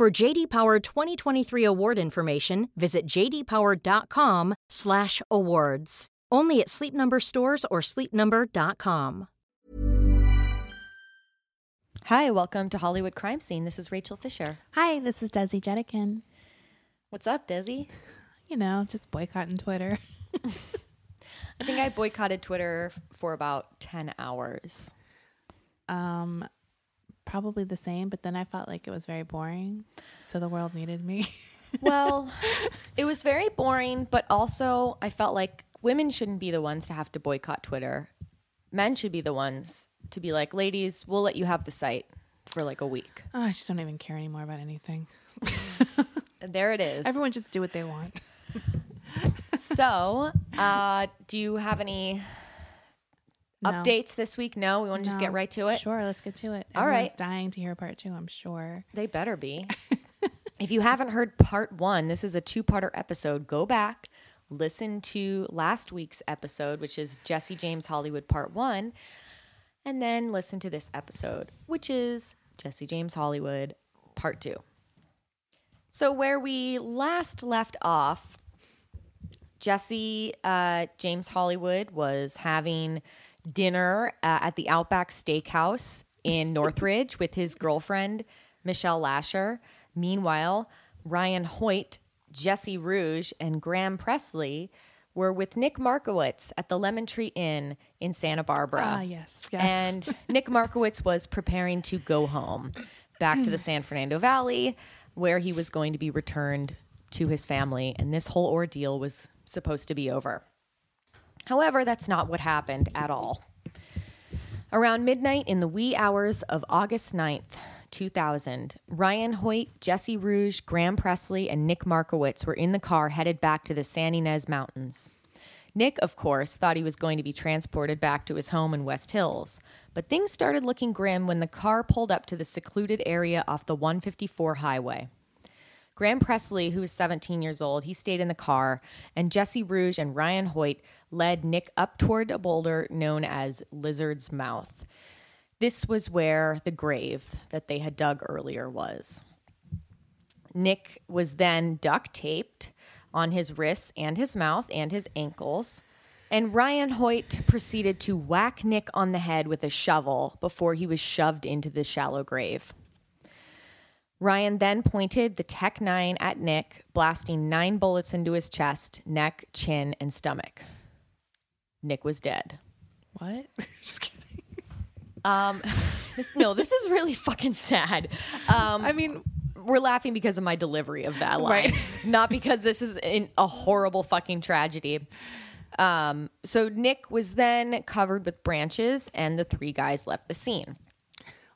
For JD Power 2023 award information, visit jdpower.com/awards. Only at Sleep Number stores or sleepnumber.com. Hi, welcome to Hollywood Crime Scene. This is Rachel Fisher. Hi, this is Desi Jedeikin. What's up, Desi? You know, just boycotting Twitter. I think I boycotted Twitter for about 10 hours. Um, probably the same, but then I felt like it was very boring. So the world needed me. Well, it was very boring, but also I felt like women shouldn't be the ones to have to boycott Twitter. Men should be the ones to be like, ladies, we'll let you have the site for like a week. oh, I just don't even care anymore about anything. There it is. Everyone just do what they want. so, uh, do you have any No. updates this week? No, we want to just get right to it. Sure, let's get to it. All Everyone's right. dying to hear part two, I'm sure. They better be. if you haven't heard part one, this is a two parter episode. Go back, listen to last week's episode, which is Jesse James Hollywood part one, and then listen to this episode, which is Jesse James Hollywood part two. So, where we last left off, Jesse uh, James Hollywood was having dinner uh, at the Outback Steakhouse in Northridge with his girlfriend, Michelle Lasher. Meanwhile, Ryan Hoyt, Jesse Rugge, and Graham Pressley were with Nick Markowitz at the Lemon Tree Inn in Santa Barbara. Ah, yes, yes. And Nick Markowitz was preparing to go home back to the San Fernando Valley, where he was going to be returned to his family. And this whole ordeal was supposed to be over. However, that's not what happened at all. Around midnight in the wee hours of August 9th, 2000, Ryan Hoyt, Jesse Rugge, Graham Pressley, and Nick Markowitz were in the car headed back to the San Ynez Mountains. Nick, of course, thought he was going to be transported back to his home in West Hills, but things started looking grim when the car pulled up to the secluded area off the 154 highway. Graham Pressley, who was 17 years old, he stayed in the car, and Jesse Rugge and Ryan Hoyt led Nick up toward a boulder known as Lizard's Mouth. This was where the grave that they had dug earlier was. Nick was then duct taped on his wrists and his mouth and his ankles. And Ryan Hoyt proceeded to whack Nick on the head with a shovel before he was shoved into the shallow grave. Ryan then pointed the Tec-9 at Nick, blasting nine bullets into his chest, neck, chin, and stomach. Nick was dead. what? just kidding. Um, this, no, this is really fucking sad. Um, I mean, we're laughing because of my delivery of that line, Right. not because this is in a horrible fucking tragedy. Um, so Nick was then covered with branches, and the three guys left the scene.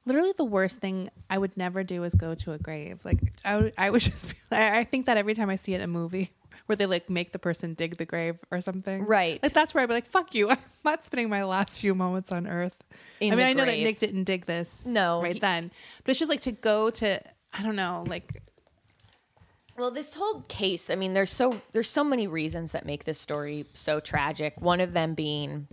Literally the worst thing I would never do is go to a grave. Like I would, I would just. Be, I, I think that every time I see it in a movie where they like make the person dig the grave or something, Right. Like that's where I'd be like, "Fuck you! I'm not spending my last few moments on Earth." In I mean, I know that. Nick didn't dig this, No, right he- then, but it's just like to go to. I don't know, like Well, this whole case, I mean, there's so there's so many reasons that make this story so tragic. One of them being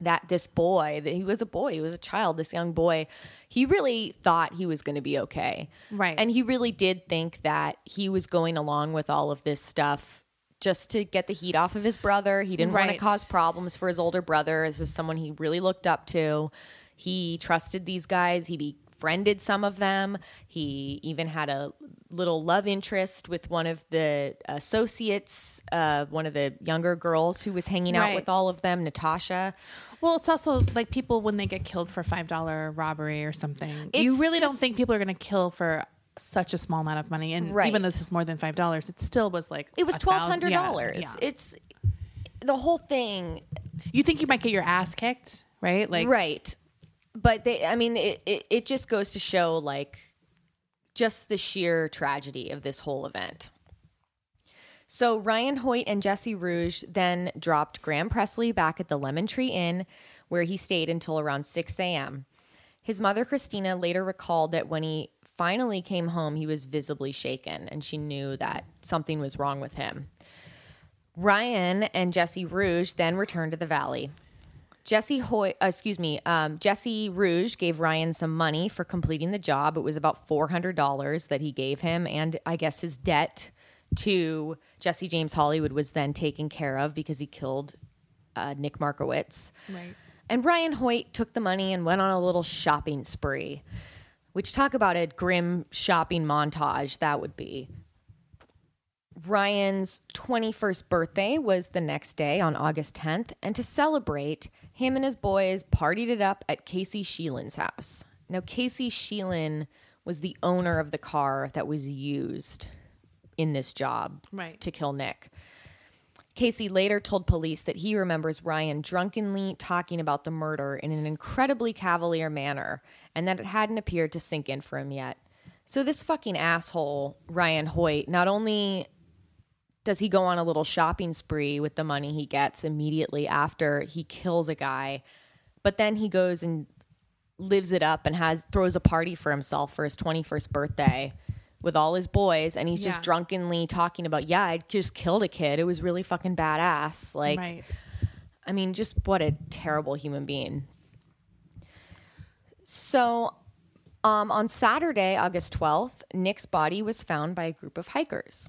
that this boy, that he was a boy, he was a child, this young boy, he really thought he was going to be okay. Right. And he really did think that he was going along with all of this stuff just to get the heat off of his brother. He didn't want to cause problems for his older brother. This is someone he really looked up to. He trusted these guys. He befriended some of them. He even had a little love interest with one of the associates, uh, one of the younger girls who was hanging out Right. with all of them, Natasha. Well, it's also like people when they get killed for five dollar robbery or something. you It's really don't think people are going to kill for such a small amount of money, and Right. even though this is more than five dollars, it still was like It was twelve hundred yeah, dollars. yeah. It's the whole thing You think you might get your ass kicked, right? Like, right but they i mean it, it, it just goes to show like just the sheer tragedy of this whole event. So Ryan Hoyt and Jesse Rugge then dropped Graham Pressley back at the Lemon Tree Inn, where he stayed until around 6 a.m. His mother, Christina, later recalled that when he finally came home, he was visibly shaken, and she knew that something was wrong with him. Ryan and Jesse Rugge then returned to the valley. Jesse Hoy, uh, excuse me, um, Jesse Rugge gave Ryan some money for completing the job. It was about four hundred dollars that he gave him, and I guess his debt to Jesse James Hollywood was then taken care of because he killed uh, Nick Markowitz. Right. And Ryan Hoyt took the money and went on a little shopping spree, which talk about a grim shopping montage that would be. Ryan's 21st birthday was the next day on August 10th, and to celebrate, him and his boys partied it up at Casey Sheehan's house. Now, Casey Sheehan was the owner of the car that was used in this job Right. to kill Nick. Casey later told police that he remembers Ryan drunkenly talking about the murder in an incredibly cavalier manner and that it hadn't appeared to sink in for him yet. So, this fucking asshole, Ryan Hoyt, not only does he go on a little shopping spree with the money he gets immediately after he kills a guy, but then he goes and lives it up and has throws a party for himself for his 21st birthday with all his boys and he's Yeah. just drunkenly talking about yeah i just killed a kid. It was really fucking badass. Like right. i mean just what a terrible human being. So um, on saturday august 12th nick's body was found by a group of hikers.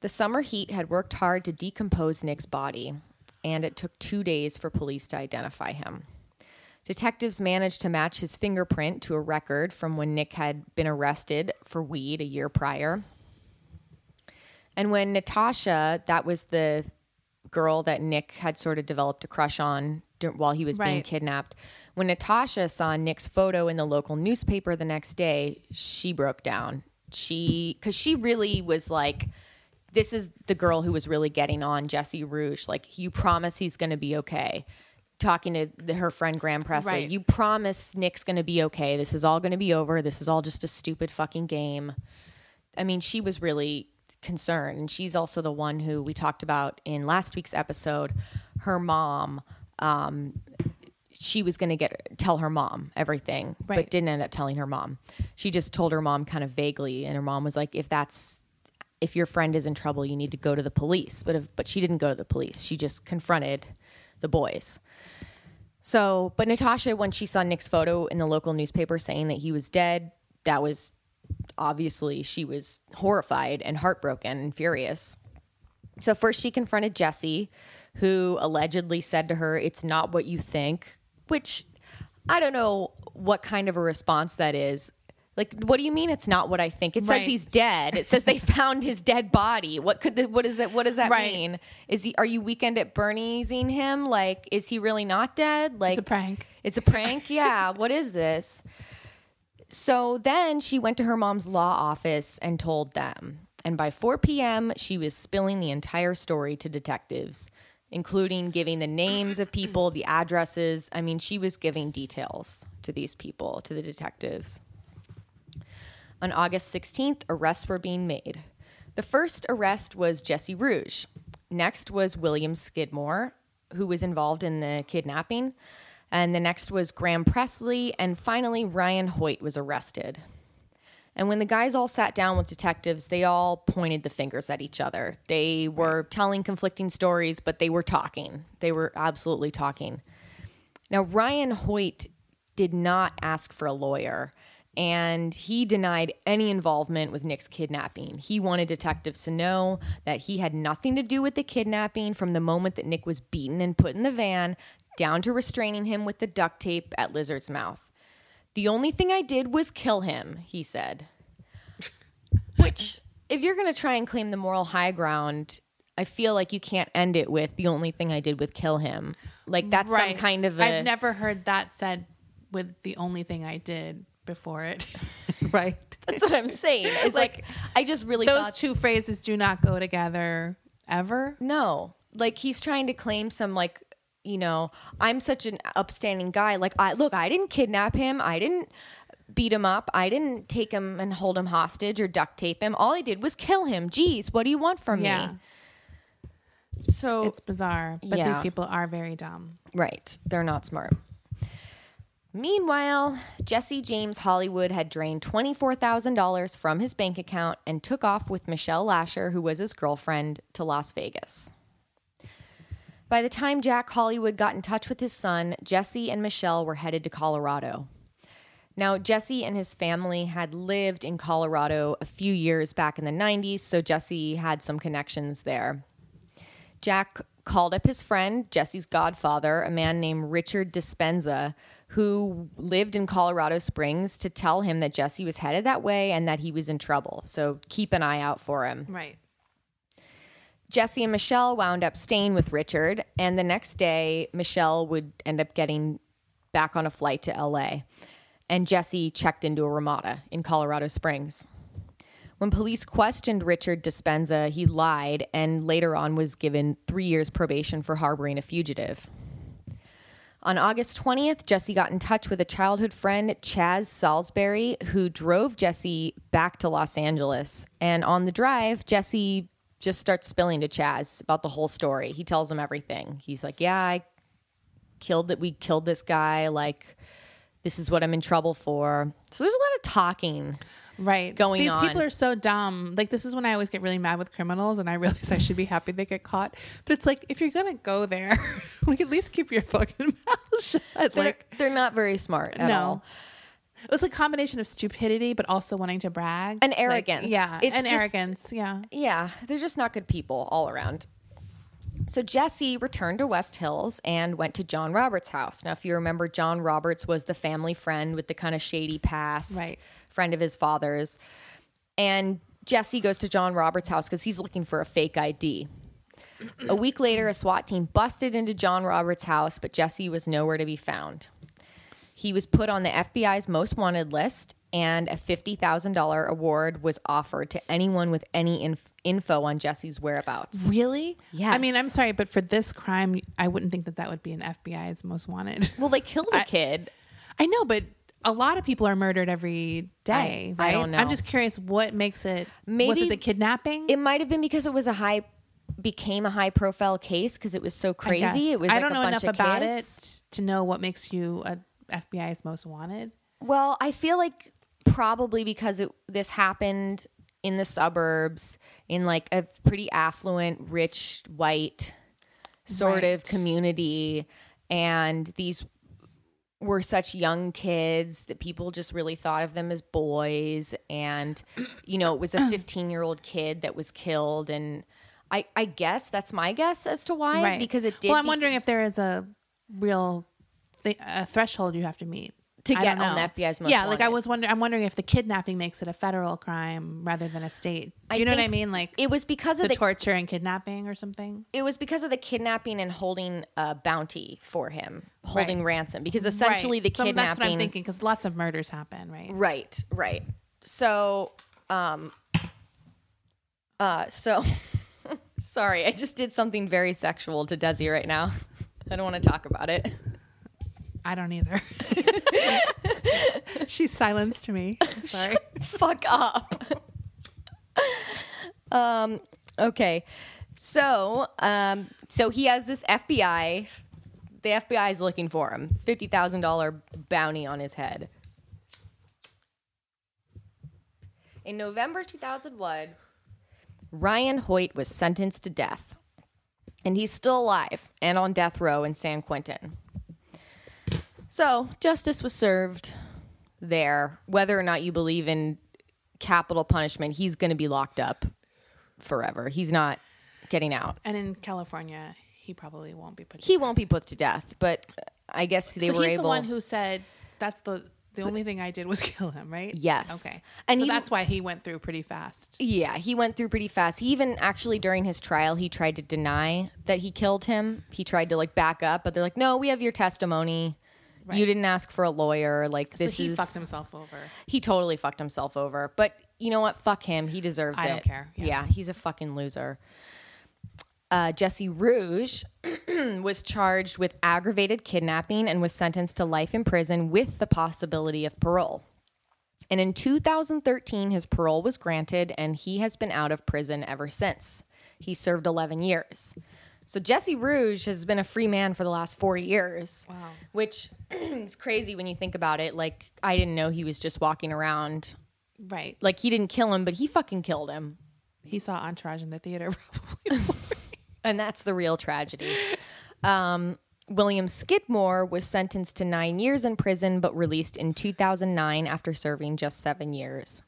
The summer heat had worked hard to decompose nick's body and it took two days for police to identify him Detectives managed to match his fingerprint to a record from when Nick had been arrested for weed a year prior. And when Natasha, that was the girl that Nick had sort of developed a crush on while he was being kidnapped, when Natasha saw Nick's photo in the local newspaper the next day, she broke down. She, because she really was like, this is the girl who was really getting on Jesse Rugge. Like, you promise he's going to be okay. Talking to the, her friend Graham Pressley, Right. you promise Nick's going to be okay. This is all going to be over. This is all just a stupid fucking game. I mean, she was really concerned. And she's also the one who we talked about in last week's episode. Her mom, um, she was going to get tell her mom everything, but didn't end up telling her mom. She just told her mom kind of vaguely, and her mom was like, "If that's if your friend is in trouble, you need to go to the police." But if, but she didn't go to the police. She just confronted the boys. So, but Natasha, when she saw Nick's photo in the local newspaper saying that he was dead, that was obviously she was horrified and heartbroken and furious. So, first she confronted Jesse, who allegedly said to her, It's not what you think, which I don't know what kind of a response that is. Like, what do you mean it's not what I think? It says Right. he's dead. It says they found his dead body. What could the, what is it? What does that Right. mean? Is he? Are you weekend at Bernie'sing him? Like, is he really not dead? Like, It's a prank. it's a prank? yeah. What is this? So then she went to her mom's law office and told them. And by 4 p.m., she was spilling the entire story to detectives, including giving the names of people, the addresses. I mean, she was giving details to these people, to the detectives. On August 16th, arrests were being made. The first arrest was Jesse Rugge. Next was William Skidmore, who was involved in the kidnapping. And the next was Graham Pressley. And finally, Ryan Hoyt was arrested. And when the guys all sat down with detectives, they all pointed the fingers at each other. They were telling conflicting stories, but they were talking. They were absolutely talking. Now, Ryan Hoyt did not ask for a lawyer, and he denied any involvement with Nick's kidnapping. He wanted detectives to know that he had nothing to do with the kidnapping from the moment that Nick was beaten and put in the van down to restraining him with the duct tape at Lizard's Mouth. The only thing I did was kill him, he said. Which, if you're going to try and claim the moral high ground, I feel like you can't end it with the only thing I did was kill him. Like that's some kind of a I've never heard that said with the only thing I did before it. right. That's what I'm saying. It's like, I just really Those thought two phrases do not go together ever. no. Like he's trying to claim some like you know I'm such an upstanding guy. Like I look, I didn't kidnap him. I didn't beat him up. I didn't take him and hold him hostage or duct tape him. All I did was kill him. Geez, what do you want from Yeah. me? So It's bizarre, but Yeah. these people are very dumb. Right. They're not smart. Meanwhile, Jesse James Hollywood had drained $24,000 from his bank account and took off with Michelle Lasher, who was his girlfriend, to Las Vegas. By the time Jack Hollywood got in touch with his son, Jesse and Michelle were headed to Colorado. Now, Jesse and his family had lived in Colorado a few years back in the 90s, so Jesse had some connections there. Jack called up his friend, Jesse's godfather, a man named Richard Dispenza, who lived in Colorado Springs, to tell him that Jesse was headed that way and that he was in trouble. So keep an eye out for him. Right. Jesse and Michelle wound up staying with Richard, and the next day, Michelle would end up getting back on a flight to LA. And Jesse checked into a Ramada in Colorado Springs. When police questioned Richard Dispenza, he lied and later on was given three years probation for harboring a fugitive. On August 20th, Jesse got in touch with a childhood friend, Chaz Salisbury, who drove Jesse back to Los Angeles. And on the drive, Jesse just starts spilling to Chaz about the whole story. He tells him everything. He's like, Yeah, I killed that we killed this guy, like this is what I'm in trouble for. So there's a lot of talking. Right. going on. These on. people are so dumb. Like this is when I always get really mad with criminals and I realize I should be happy they get caught. But it's like if you're gonna go there, like at least keep your fucking mouth shut. They're, Like they're not very smart at no. all. It's a combination of stupidity but also wanting to brag. And Like, arrogance. yeah. It's and just- arrogance. Yeah. yeah, they're just not good people all around. So Jesse returned to West Hills and went to John Roberts' house. Now, if you remember, John Roberts was the family friend with the kind of shady past, Right. friend of his father's. And Jesse goes to John Roberts' house because he's looking for a fake ID. A week later, a SWAT team busted into John Roberts' house, but Jesse was nowhere to be found. He was put on the FBI's most wanted list, and a $50,000 award was offered to anyone with any inf- info on Jesse's whereabouts. Really? Yeah. I mean, I'm sorry, but for this crime, I wouldn't think that that would be an FBI's most wanted. Well, they killed a kid. I know, but a lot of people are murdered every day. I- I right? don't know. I'm just curious what makes it. was Maybe- it the kidnapping? It might have been because it was a high, became a high profile case because it was so crazy. It was I like don't a know enough about kids. it to know what makes you a FBI's most wanted. Well, I feel like probably because it, this happened in the suburbs, in like a pretty affluent, rich, white sort Right. of community, and these were such young kids that people just really thought of them as boys, and you know, it was a 15 year old kid that was killed, and I, I guess that's my guess as to why, right. because it did. Well, I'm be- wondering if there is a real th- a threshold you have to meet To I get on the. FBI's most Yeah, like I was wondering. I'm wondering if the kidnapping makes it a federal crime rather than a state. Do I you know what I mean? Like it was because of the the torture and kidnapping or something. it was because of the kidnapping and holding a bounty for him, holding Right. ransom. Because essentially, Right. the So kidnapping. That's what I'm thinking because lots of murders happen, right? Right, right. So, um, uh, so, sorry, I just did something very sexual to Desi right now. I don't want to talk about it. I don't either. She silenced me. Sorry. Fuck up. um. Okay. So, um, so he has this FBI. The FBI is looking for him. Fifty thousand dollar bounty on his head. In November 2001, Ryan Hoyt was sentenced to death. And he's still alive and on death row in San Quentin. So, justice was served there. Whether or not you believe in capital punishment, he's going to be locked up forever. He's not getting out. And in California, he probably won't be put. to He death. won't be put to death, but uh, I guess they so were he's able the one who said that's the the only thing I did was kill him, right? Yes. Okay. And And so he- that's why he went through pretty fast. Yeah, he went through pretty fast. He even actually during his trial, he tried to deny that he killed him. He tried to like back up, but they're like, "No, we have your testimony. You didn't ask for a lawyer. Like So this he is fucked himself over. he totally fucked himself over. But you know what? Fuck him. He deserves I it. don't care. Yeah. Yeah, he's a fucking loser. Uh, Jesse Rugge was charged with aggravated kidnapping and was sentenced to life in prison with the possibility of parole. And in 2013, his parole was granted, and he has been out of prison ever since. He served 11 years. So Jesse Rugge has been a free man for the last four years. Wow. Which is crazy when you think about it. Like, I didn't know he was just walking around. Right. Like, he didn't kill him, but he fucking killed him. He saw Entourage in the theater. Probably. And that's the real tragedy. Um, William Skidmore was sentenced to nine years in prison, but released in 2009 after serving just seven years.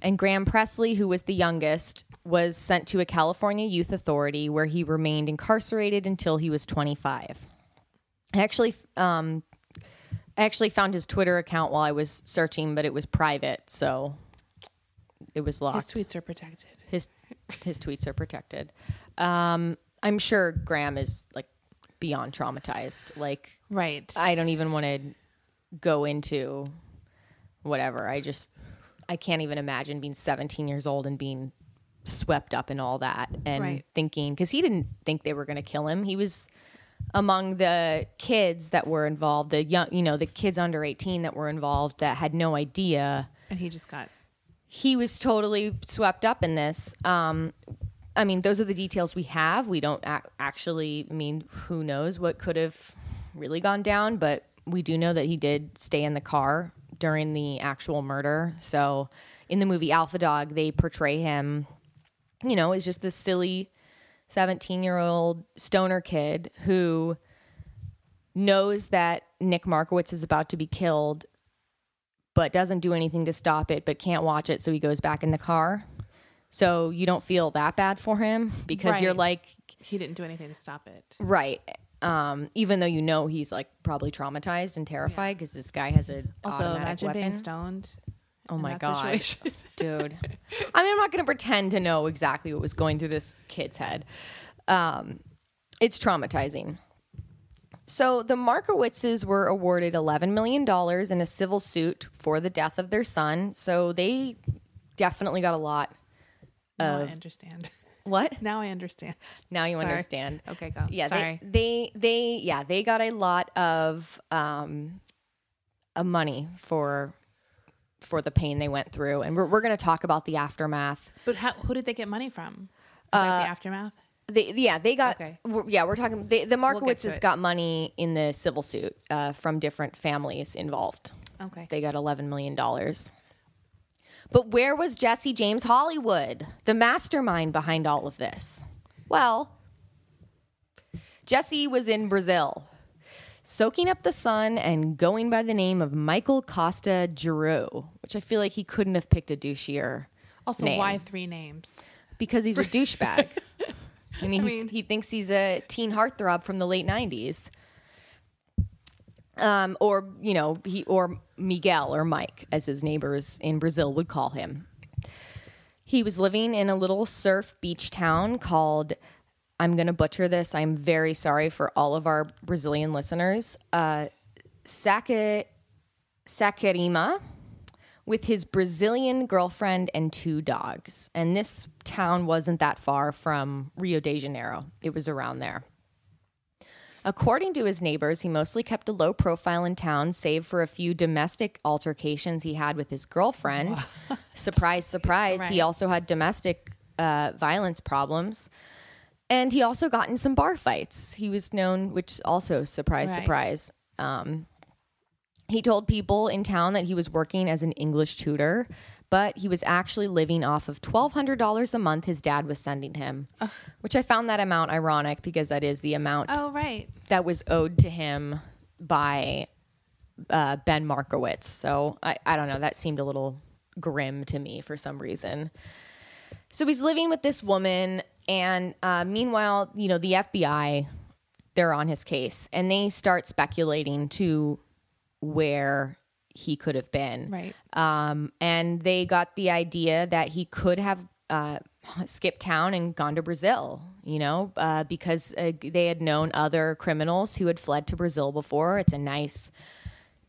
And Graham Pressley, who was the youngest, was sent to a California youth authority where he remained incarcerated until he was 25. I actually, um, I actually found his Twitter account while I was searching, but it was private, so it was lost. His tweets are protected. his his tweets are protected. Um, I'm sure Graham is like beyond traumatized. Like Right. I don't even want to go into whatever. I just I can't even imagine being 17 years old and being swept up in all that and Right. thinking because he didn't think they were going to kill him. He was among the kids that were involved, the young, you know, the kids under 18 that were involved that had no idea and he just got. he was totally swept up in this. Um, I mean, those are the details we have. We don't ac- actually, I mean, who knows what could have really gone down, but we do know that he did stay in the car during the actual murder. So in the movie Alpha Dog, they portray him, you know, is just this silly 17 year old stoner kid who knows that Nick Markowitz is about to be killed but doesn't do anything to stop it, but can't watch it, so he goes back in the car. So you don't feel that bad for him because you're like, He didn't do anything to stop it. right. Um, even though you know he's like probably traumatized and terrified because this guy has a Also, imagine weapon. being stoned. Oh my god, dude! I mean, I'm not going to pretend to know exactly what was going through this kid's head. Um, it's traumatizing. So the Markowitzes were awarded $11 million in a civil suit for the death of their son. So they definitely got a lot. Now Of- I understand. What? Now I understand. Now you Sorry. understand. Okay, go. Yeah, Sorry. they, they they yeah, they got a lot of um uh, money for for the pain they went through. And we're we're going to talk about the aftermath. but how, who did they get money from? Is that the aftermath? They, yeah, they got. Okay. we're- yeah, we're talking. They, the Markowitzes it. got money in the civil suit uh, from different families involved. Okay. They got eleven million dollars. But where was Jesse James Hollywood, the mastermind behind all of this? Well, Jesse was in Brazil, soaking up the sun and going by the name of Michael Costa Giroux, which I feel like he couldn't have picked a douchier Also, name. why three names? because he's a douchebag. I mean, he's, mean- he thinks he's a teen heartthrob from the late '90s, um, or you know, he or Miguel or Mike, as his neighbors in Brazil would call him. He was living in a little surf beach town called. I'm going to butcher this. I'm very sorry for all of our Brazilian listeners. Uh, with his Brazilian girlfriend and two dogs. And this town wasn't that far from Rio de Janeiro, it was around there. According to his neighbors, he mostly kept a low profile in town, save for a few domestic altercations he had with his girlfriend. surprise, surprise. He also had domestic uh, violence problems. And he also got in some bar fights. He was known, which also surprise, Right. surprise. Um, he told people in town that he was working as an English tutor, but he was actually living off of $1,200 a month his dad was sending him, which I found that amount ironic because that is the amount Oh, right. that was owed to him by uh, Ben Markowitz. So I, I don't know. That seemed a little grim to me for some reason. So he's living with this woman, and uh, meanwhile, you know, the FBI they're on his case, and they start speculating to where he could have been. Right. Um, and they got the idea that he could have uh, skipped town and gone to Brazil, you know, uh, because uh, they had known other criminals who had fled to Brazil before. It's a nice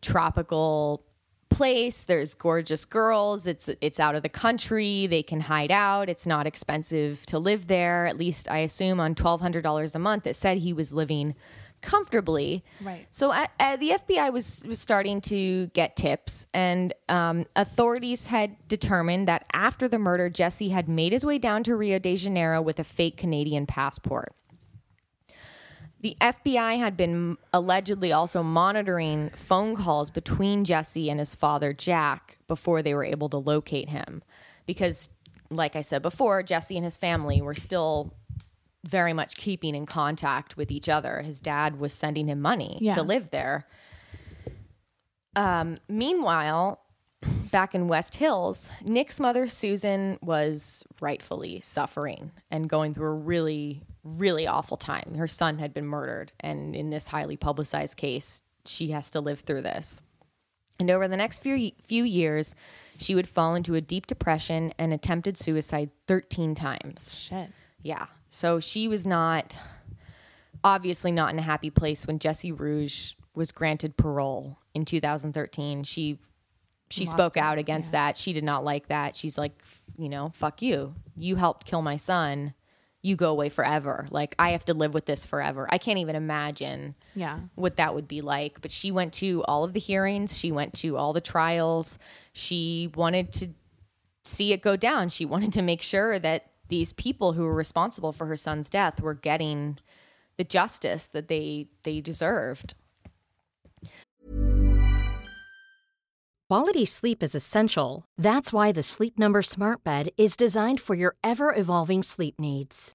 tropical place. There's gorgeous girls. It's it's out of the country. They can hide out. It's not expensive to live there. At least I assume on twelve hundred dollars a month. It said he was living comfortably. Right. So uh, uh, the FBI was was starting to get tips, and um, authorities had determined that after the murder, Jesse had made his way down to Rio de Janeiro with a fake Canadian passport. The FBI had been allegedly also monitoring phone calls between Jesse and his father, Jack, before they were able to locate him. Because, like I said before, Jesse and his family were still very much keeping in contact with each other. His dad was sending him money Yeah. to live there. Um, meanwhile, back in West Hills, Nick's mother, Susan, was rightfully suffering and going through a really, really awful time. Her son had been murdered, and in this highly publicized case, she has to live through this. And over the next few, few years, she would fall into a deep depression and attempted suicide 13 times. Shit. Yeah. So she was not obviously not in a happy place when Jesse Rugge was granted parole in 2013. She she Lost spoke it, out against yeah. that. She did not like that. She's like, you know, fuck you. You helped kill my son. You go away forever. Like I have to live with this forever. I can't even imagine Yeah. what that would be like. But she went to all of the hearings, she went to all the trials. She wanted to see it go down. She wanted to make sure that these people who were responsible for her son's death were getting the justice that they they deserved. Quality sleep is essential. That's why the Sleep Number Smart Bed is designed for your ever evolving sleep needs.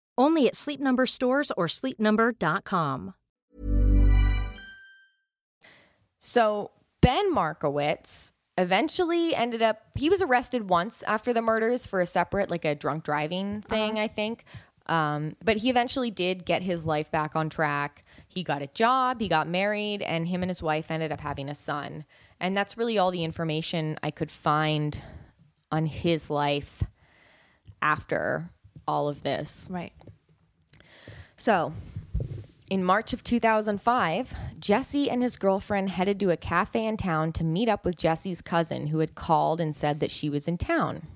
Only at Sleep Number stores or sleepnumber.com. So Ben Markowitz eventually ended up he was arrested once after the murders for a separate like a drunk driving thing i think. Um, but he eventually did get his life back on track. He got a job he got married and him and his wife ended up having a son. And that's really all the information i could find on his life after all of this. Right. So, in March of 2005, Jesse and his girlfriend headed to a cafe in town to meet up with Jesse's cousin, who had called and said that she was in town.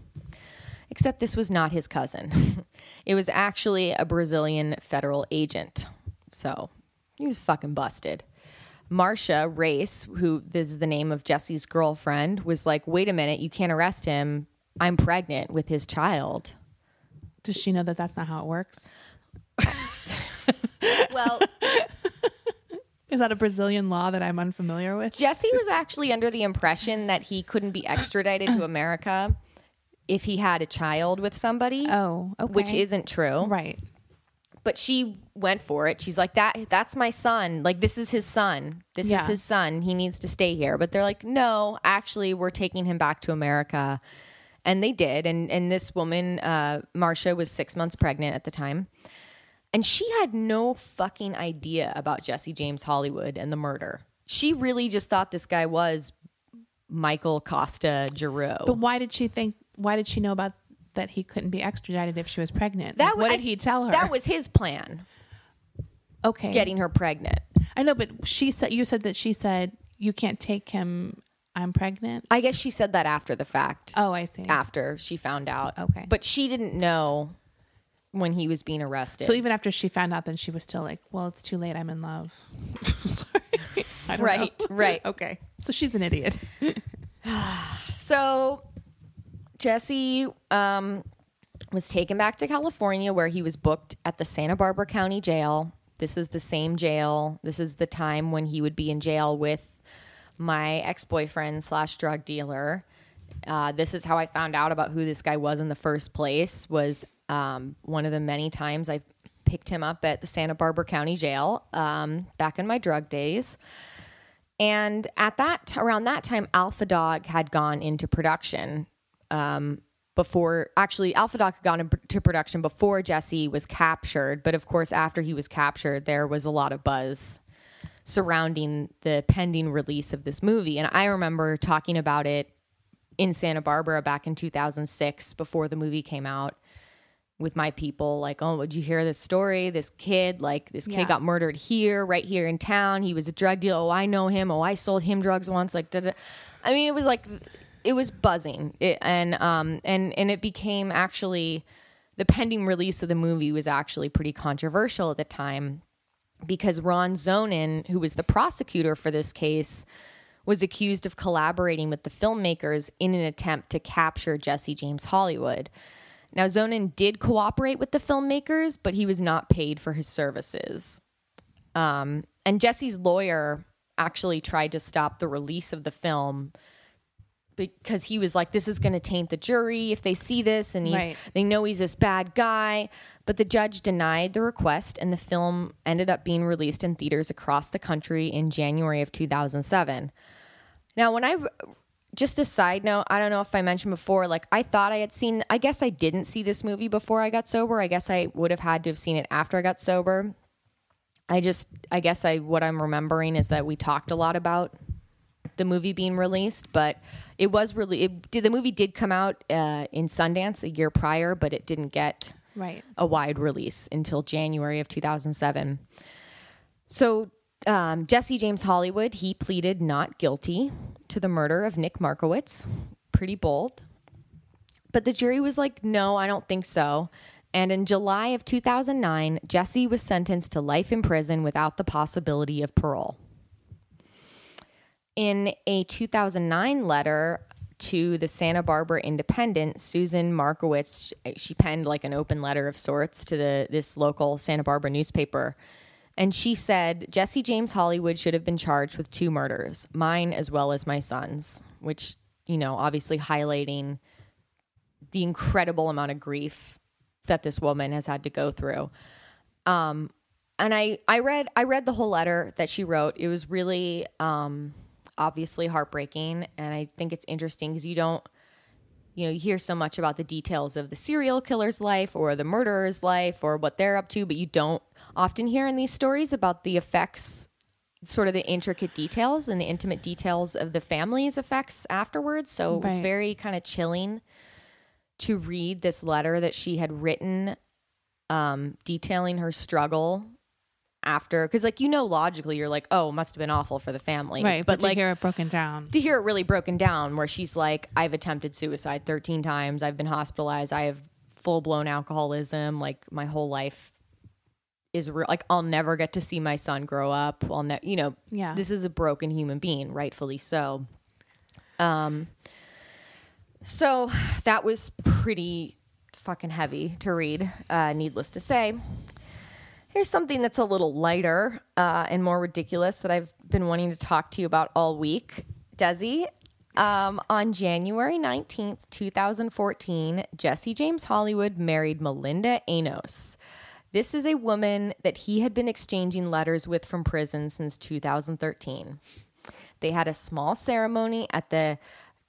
Except this was not his cousin. it was actually a Brazilian federal agent. So, he was fucking busted. Marcia Reis, who this is the name of Jesse's girlfriend, was like, wait a minute, you can't arrest him. I'm pregnant with his child. Does she know that that's not how it works? Well, Is that a Brazilian law that I'm unfamiliar with? Jesse was actually under the impression that he couldn't be extradited to America if he had a child with somebody. Oh, okay. Which isn't true. Right. But she went for it. She's like, That that's my son. Like this is his son. This Yeah. is his son. He needs to stay here. But they're like, No, actually we're taking him back to America. And they did. And and this woman, uh, Marcia, was six months pregnant at the time. And she had no fucking idea about Jesse James Hollywood and the murder. She really just thought this guy was Michael Costa Giroux. But why did she think? Why did she know about that he couldn't be extradited if she was pregnant? That Like, what wa- did he tell her? That was his plan, okay. getting her pregnant. I know, but she said you said that she said you can't take him. I'm pregnant. I guess she said that after the fact. Oh, I see. After she found out. Okay. But she didn't know when he was being arrested. So even after she found out, then she was still like, "Well, it's too late. I'm in love." Sorry. I don't Right, know. right. Okay. So she's an idiot. So Jesse um, was taken back to California where he was booked at the Santa Barbara County Jail. This is the same jail. This is the time when he would be in jail with my ex boyfriend slash drug dealer. Uh, this is how I found out about who this guy was in the first place. Was um, one of the many times I picked him up at the Santa Barbara County Jail um, back in my drug days. And at that around that time, Alpha Dog had gone into production um, before. Actually, Alpha Dog had gone into production before Jesse was captured. But of course, after he was captured, there was a lot of buzz surrounding the pending release of this movie. And I remember talking about it in Santa Barbara back in 2006 before the movie came out with my people like oh would you hear this story this kid like this kid Yeah. got murdered here right here in town he was a drug dealer oh i know him oh i sold him drugs once like da. i mean it was like it was buzzing it, and um and and it became actually the pending release of the movie was actually pretty controversial at the time because Ron Zonen, who was the prosecutor for this case, was accused of collaborating with the filmmakers in an attempt to capture Jesse James Hollywood. Now, Zonen did cooperate with the filmmakers, but he was not paid for his services. Um, and Jesse's lawyer actually tried to stop the release of the film because he was like, "This is going to taint the jury if they see this, and he's, Right. they know he's this bad guy." But the judge denied the request, and the film ended up being released in theaters across the country in January of 2007. Now, when I just a side note, I don't know if I mentioned before, like I thought I had seen, I guess I didn't see this movie before I got sober. I guess I would have had to have seen it after I got sober. I just, I guess I, what I'm remembering is that we talked a lot about the movie being released, but it was really, it did, the movie did come out uh, in Sundance a year prior, but it didn't get Right. a wide release until January of 2007. So um, Jesse James Hollywood, he pleaded not guilty to the murder of Nick Markowitz. Pretty bold. But the jury was like, no, I don't think so. And in July of 2009, Jesse was sentenced to life in prison without the possibility of parole. In a 2009 letter to the Santa Barbara Independent, Susan Markowitz, she penned like an open letter of sorts to the this local Santa Barbara newspaper. And she said Jesse James Hollywood should have been charged with two murders, mine as well as my son's, which, you know, obviously highlighting the incredible amount of grief that this woman has had to go through. Um, and I, I read I read the whole letter that she wrote. It was really um, obviously heartbreaking, and I think it's interesting because you don't, you know, you hear so much about the details of the serial killer's life or the murderer's life or what they're up to, but you don't often hear in these stories about the effects, sort of the intricate details and the intimate details of the family's effects afterwards. So it was Right. very kind of chilling to read this letter that she had written um, detailing her struggle after because like you know logically you're like oh it must have been awful for the family Right. but like to hear it broken down. to hear it really broken down where she's like i've attempted suicide 13 times i've been hospitalized i have full-blown alcoholism like my whole life is real like i'll never get to see my son grow up i'll ne- you know Yeah. this is a broken human being rightfully so um so that was pretty fucking heavy to read uh needless to say Here's something that's a little lighter uh, and more ridiculous that I've been wanting to talk to you about all week. Desi, um, on January 19th, 2014, Jesse James Hollywood married Melinda Anos. This is a woman that he had been exchanging letters with from prison since 2013. They had a small ceremony at the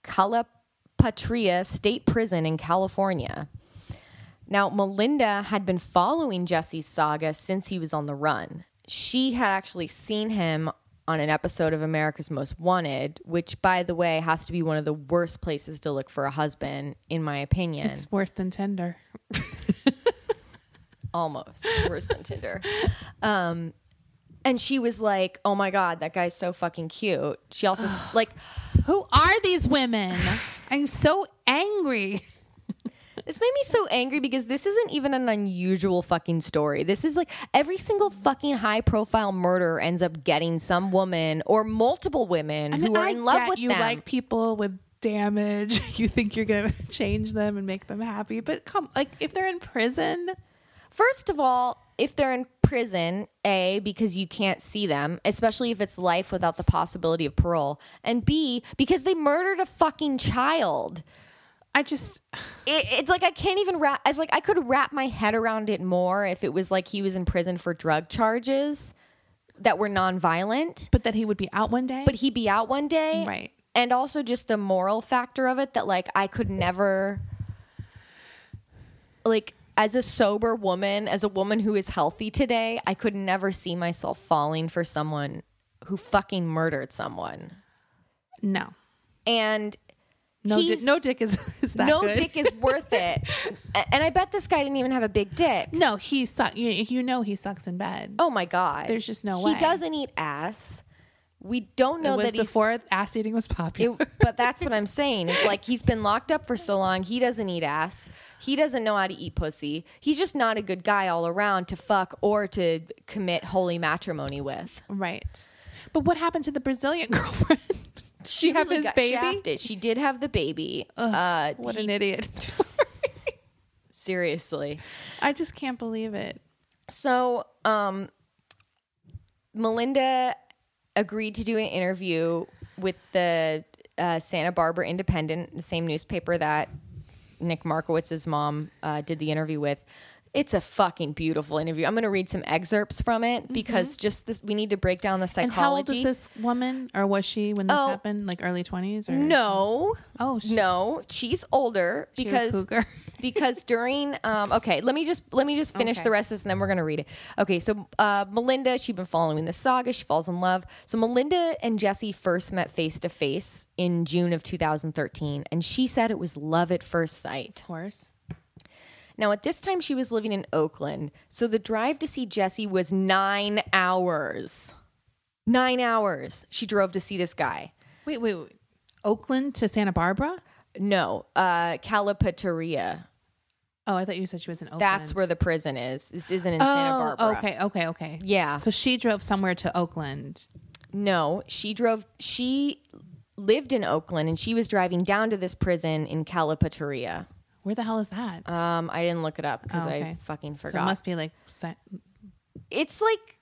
Calipatria State Prison in California. Now, Melinda had been following Jesse's saga since he was on the run. She had actually seen him on an episode of America's Most Wanted, which, by the way, has to be one of the worst places to look for a husband, in my opinion. It's worse than Tinder. Almost worse than Tinder. Um, and she was like, "Oh my god, that guy's so fucking cute." She also like Who are these women? I'm so angry. This made me so angry because this isn't even an unusual fucking story. This is like every single fucking high profile murder ends up getting some woman or multiple women I mean, who are I in love with you them. like people with damage. You think you're gonna change them and make them happy, but come, like if they're in prison, First of all, if they're in prison, A, because you can't see them, especially if it's life without the possibility of parole, and B, because they murdered a fucking child. I just it, it's like I can't even wrap. It's like I could wrap my head around it more if it was like he was in prison for drug charges that were nonviolent, but that he would be out one day. but he'd be out one day, Right. And also just the moral factor of it that like I could never, like as a sober woman, as a woman who is healthy today, I could never see myself falling for someone who fucking murdered someone. No. And No, di- no dick is, is that no good. dick is worth it. And I bet this guy didn't even have a big dick. No, he sucks. You, you know he sucks in bed. Oh my god. There's just no he way. He doesn't eat ass. We don't know it was that before ass eating was popular. It, but that's what I'm saying. It's like he's been locked up for so long. He doesn't eat ass. He doesn't know how to eat pussy. He's just not a good guy all around to fuck or to commit holy matrimony with. right. But what happened to the Brazilian girlfriend? she have really his baby? shafted. She did have the baby. uh, What he- an idiot. I'm sorry. seriously. I just can't believe it. So, um, Melinda agreed to do an interview with the uh, Santa Barbara Independent, the same newspaper that Nick Markowitz's mom uh, did the interview with. It's a fucking beautiful interview. I'm going to read some excerpts from it because just this, we need to break down the Mm-hmm. And how old psychology. is this woman, or was she when this Oh. happened? Like early twenties, or No, Oh, she- no, she's older She because cougar? because during um okay let me just let me just finish Okay. the rest of this and then we're gonna read it okay so uh melinda she'd been following the saga she falls in love so melinda and jesse first met face to face in june of 2013 and she said it was love at first sight Of course. now at this time she was living in oakland so the drive to see jesse was nine hours nine hours she drove to see this guy Wait, wait, wait. Oakland to Santa Barbara? No uh Calipatria Oh, I thought you said she was in Oakland. That's where the prison is. This isn't in Oh, Santa Barbara. okay, okay, okay. Yeah. So she drove somewhere to Oakland. No, she drove. She lived in Oakland, and she was driving down to this prison in Calipatria. Where the hell is that? Um, I didn't look it up because Oh, I okay. fucking so it must be like it's like,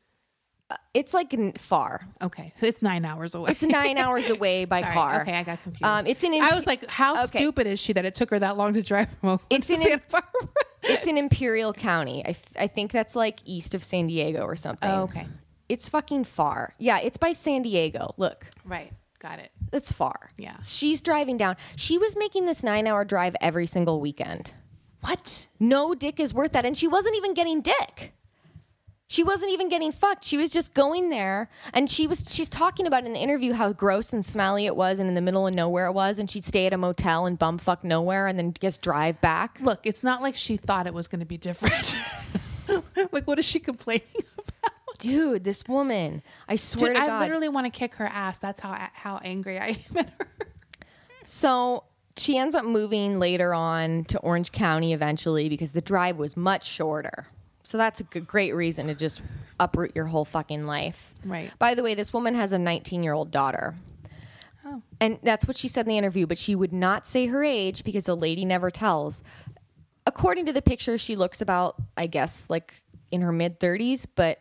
it's like far. okay. So it's nine hours away. It's nine hours away by Sorry. car. Okay, I got confused. Um, it's an. I was like, how Okay. stupid is she that it took her that long to drive from Oakland It's to in Santa Barbara? it's in Imperial County. I, f- I think that's like east of San Diego or something. Oh, okay. It's fucking far. Yeah, it's by San Diego. Look, Right. Got it. it's far. Yeah. She's driving down. She was making this nine hour drive every single weekend. What? No dick is worth that. And she wasn't even getting dick. She wasn't even getting fucked. She was just going there and she was she's talking about in the interview how gross and smelly it was and in the middle of nowhere it was and she'd stay at a motel and bumfuck nowhere and then just drive back. Look, it's not like she thought it was going to be different. like, what is she complaining about? Dude, this woman, I swear Dude, I God. literally want to kick her ass. That's how how angry I am at her. So she ends up moving later on to Orange County eventually because the drive was much shorter. So that's a good, great reason to just uproot your whole fucking life. Right. By the way, this woman has a 19 year old daughter. Oh. And that's what she said in the interview, but she would not say her age because the lady never tells. According to the picture, she looks about, I guess, like in her mid 30s, but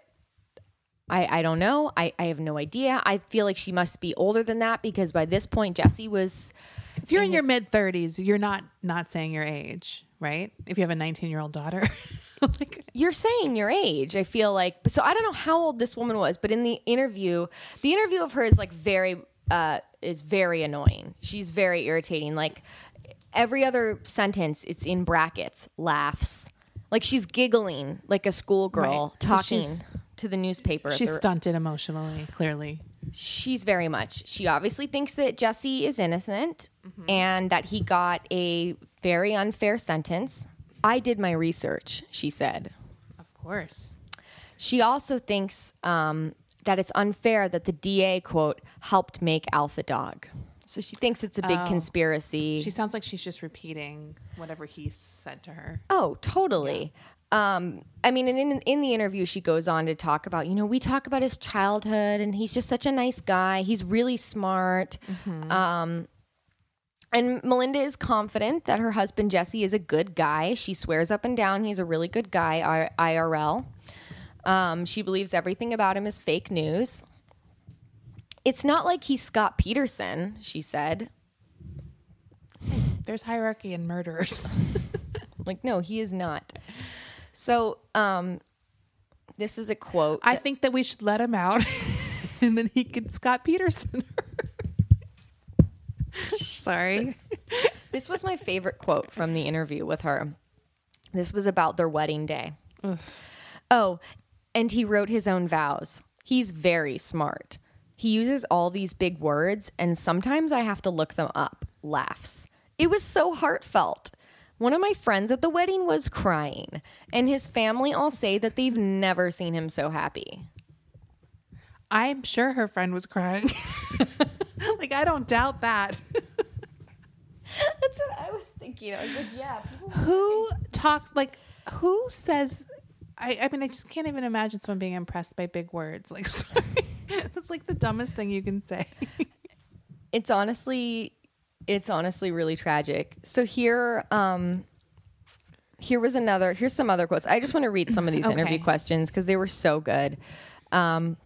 I, I don't know. I, I have no idea. I feel like she must be older than that because by this point, Jesse was. If you're in your mid 30s, you're not not saying your age, right? If you have a 19 year old daughter. like, You're saying your age. I feel like so. I don't know how old this woman was, but in the interview, the interview of her is like very uh, is very annoying. She's very irritating. Like every other sentence, it's in brackets, laughs. Like she's giggling like a schoolgirl Right. Talking she's- to the newspaper. she's the- stunted emotionally, clearly. she's very much. She obviously thinks that Jesse is innocent and that he got a very unfair sentence. I did my research, she said. Of course. She also thinks um, that it's unfair that the DA, quote, helped make Alpha Dog. So she thinks it's a big conspiracy. She sounds like she's just repeating whatever he said to her. oh, totally. Um, I mean, and in, in the interview, she goes on to talk about, you know, we talk about his childhood and he's just such a nice guy. He's really smart. Um, and Melinda is confident that her husband, Jesse, is a good guy. She swears up and down he's a really good guy, I- IRL. Um, she believes everything about him is fake news. It's not like he's Scott Peterson, she said. There's hierarchy in murderers. Like, no, he is not. So, um, this is a quote. I think that we should let him out and then he could Scott Peterson. Sorry. This was my favorite quote from the interview with her. This was about their wedding day. Oh, and he wrote his own vows. He's very smart. He uses all these big words, and sometimes I have to look them up. Laughs. It was so heartfelt. One of my friends at the wedding was crying, and his family all say that they've never seen him so happy. I'm sure her friend was crying. like I don't doubt that. That's what I was thinking. I was like, yeah, who talks like who says I, I mean I just can't even imagine someone being impressed by big words. Like sorry. That's like the dumbest thing you can say. it's honestly it's honestly really tragic. So here um here was another here's some other quotes. I just want to read some of these Okay. interview questions because they were so good. Um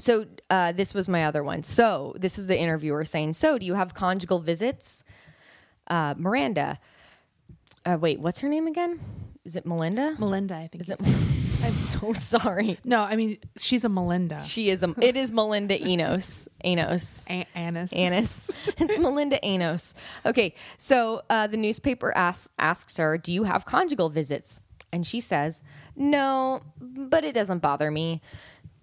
so uh, this was my other one. So this is the interviewer saying, "So do you have conjugal visits?" Uh, Miranda. Uh, wait, what's her name again? Is it Melinda? Melinda, I think. Is it? I'm so sorry. No, I mean she's a Melinda. She is a. It is Melinda Enos. Enos. A- Annis. Annis. it's Melinda Enos. Okay, so uh, the newspaper asks asks her, "Do you have conjugal visits?" And she says, "No, but it doesn't bother me.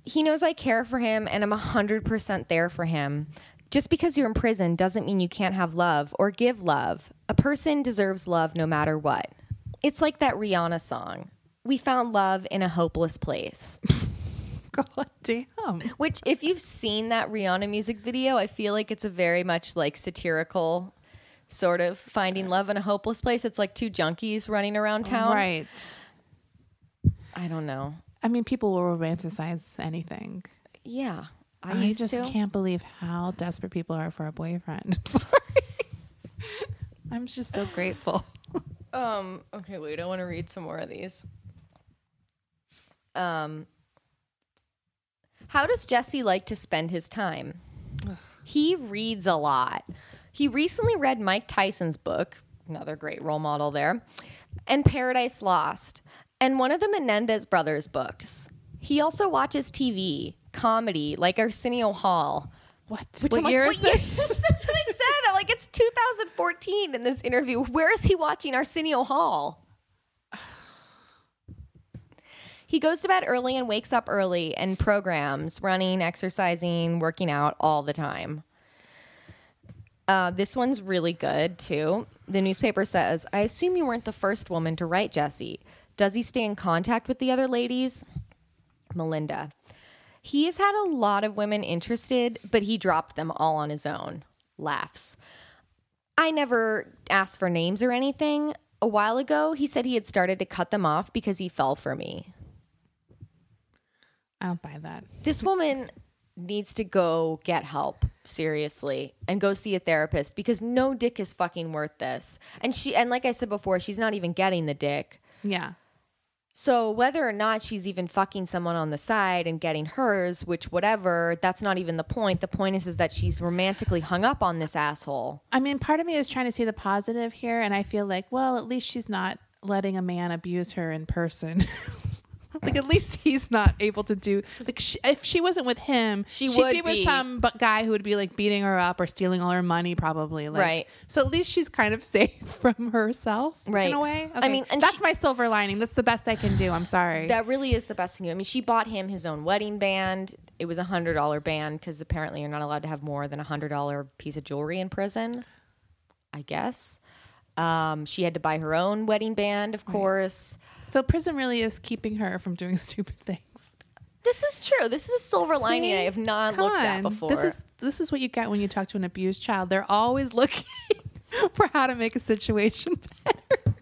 He knows I care for him, and I'm hundred percent there for him. Just because you're in prison doesn't mean you can't have love or give love. A person deserves love no matter what. It's like that Rihanna song." We found love in a hopeless place. God damn. Which, if you've seen that Rihanna music video, I feel like it's a very much like satirical sort of finding love in a hopeless place. It's like two junkies running around town. Right. I don't know. I mean, people will romanticize anything. Yeah. I, I, used just to. can't believe how desperate people are for a boyfriend. I'm sorry. I'm just so grateful. Um, okay, wait, I want to read some more of these. Um, how does Jesse like to spend his time? he reads a lot. He recently read Mike Tyson's book, another great role model there, and Paradise Lost, and one of the Menendez brothers' books. He also watches TV, comedy, like Arsenio Hall. What? Which what I'm like, year what is year- this? That's what I said. I'm like, it's 2014 in this interview. Where is he watching Arsenio Hall? He goes to bed early and wakes up early and programs, running, exercising, working out all the time. Uh, this one's really good too. The newspaper says, I assume you weren't the first woman to write Jesse. Does he stay in contact with the other ladies? Melinda. He has had a lot of women interested, but he dropped them all on his own. Laughs. I never asked for names or anything. A while ago, he said he had started to cut them off because he fell for me. I don't buy that. This woman needs to go get help seriously and go see a therapist because no dick is fucking worth this. And she and like I said before, she's not even getting the dick. Yeah. So whether or not she's even fucking someone on the side and getting hers, which whatever, that's not even the point. The point is is that she's romantically hung up on this asshole. I mean, part of me is trying to see the positive here, and I feel like, well, at least she's not letting a man abuse her in person. like, at least he's not able to do. Like, she, if she wasn't with him, She she'd would be with be. some bu- guy who would be like beating her up or stealing all her money, probably. Like, Right. So at least she's kind of safe from herself, Right. In a way. I mean, that's she- my silver lining. That's the best I can do. I'm sorry. That really is the best thing. You I mean, she bought him his own wedding band. It was a hundred dollar band because apparently you're not allowed to have more than a hundred dollar piece of jewelry in prison. I guess. Um, she had to buy her own wedding band, of course. So prison really is keeping her from doing stupid things. This is true. This is a silver lining See? I have not Come looked at on. before. This is this is what you get when you talk to an abused child. They're always looking for how to make a situation better.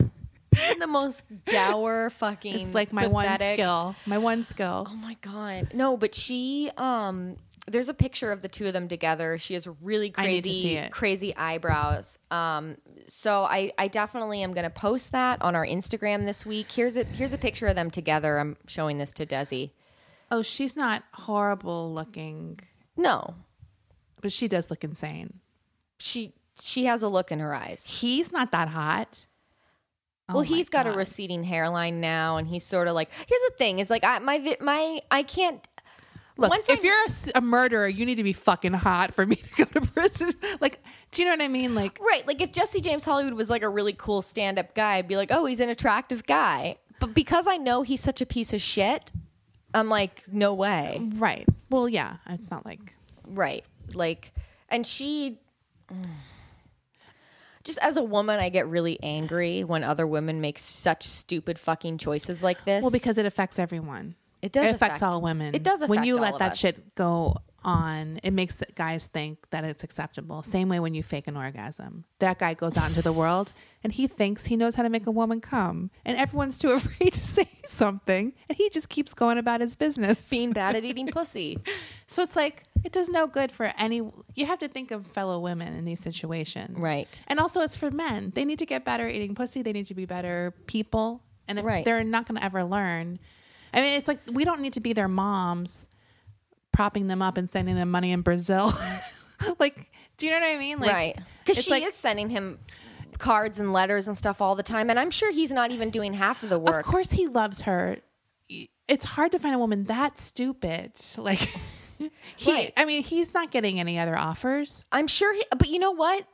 the most dour fucking. It's like my one skill. My one skill. Oh my god. No, but she um there's a picture of the two of them together. She has really I need to crazy crazy eyebrows. Um so I I definitely am going to post that on our Instagram this week. Here's a here's a picture of them together. I'm showing this to Desi. Oh, she's not horrible looking, No. but she does look insane. She she has a look in her eyes. He's not that hot. Oh well, he's got a receding hairline now and he's sort of like Here's the thing is like I my my I can't Look, once if I- you're a s- a, murderer, you need to be fucking hot for me to go to prison. Like, do you know what I mean? Like, Right. Like if Jesse James Hollywood was like a really cool stand up guy, I'd be like, oh, he's an attractive guy. But because I know he's such a piece of shit, I'm like, no way. right. Well, yeah, it's not like Right. Like, and she. Just as a woman, I get really angry when other women make such stupid fucking choices like this. Well, because it affects everyone. It does It affects affect- all women. it does Affect when you let that us. shit go on. It makes the guys think that it's acceptable. Same way when you fake an orgasm. That guy goes out into the world and he thinks he knows how to make a woman come, and everyone's too afraid to say something, and he just keeps going about his business. being bad at eating pussy. So it's like it does no good for any. You have to think of fellow women in these situations, Right. And also, it's for men. They need to get better at eating pussy. They need to be better people. And if Right. they're not going to ever learn, I mean, it's like we don't need to be their moms, propping them up and sending them money in Brazil. like, do you know what I mean? Like, right. Because she like- is sending him cards and letters and stuff all the time. And I'm sure he's not even doing half of the work. Of course, he loves her. It's hard to find a woman that stupid. Like, he. Right. I mean, he's not getting any other offers. I'm sure, he, but you know what?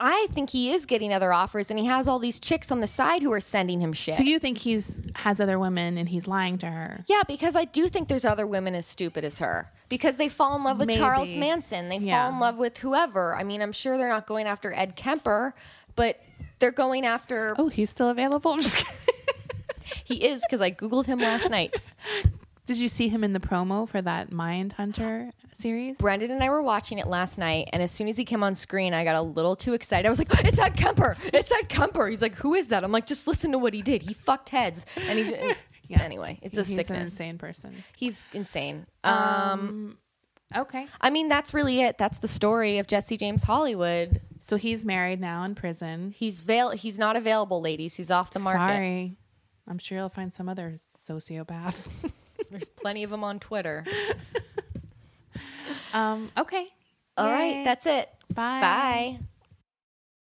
I think he is getting other offers, and he has all these chicks on the side who are sending him shit. So you think he's has other women and he's lying to her? yeah, because I do think there's other women as stupid as her because they fall in love with Maybe. Charles Manson. They Yeah. fall in love with whoever. I mean, I'm sure they're not going after Ed Kemper, but they're going after. Oh, he's still available. I'm just kidding. He is because I googled him last night. Did you see him in the promo for that Mind Hunter series? Brendan and I were watching it last night, and as soon as he came on screen, I got a little too excited. I was like, "It's Ed Kemper! It's Ed Kemper!" He's like, "Who is that?" I'm like, "Just listen to what he did. He fucked heads." And he, did- Yeah. anyway, it's a he's sickness. an insane person. He's insane. Um, Okay. I mean, that's really it. That's the story of Jesse James Hollywood. So he's married now in prison. He's veil. He's not available, ladies. He's off the market. Sorry. I'm sure you'll find some other sociopath. There's plenty of them on Twitter. um, okay. All right, Yay. that's it. Bye. Bye.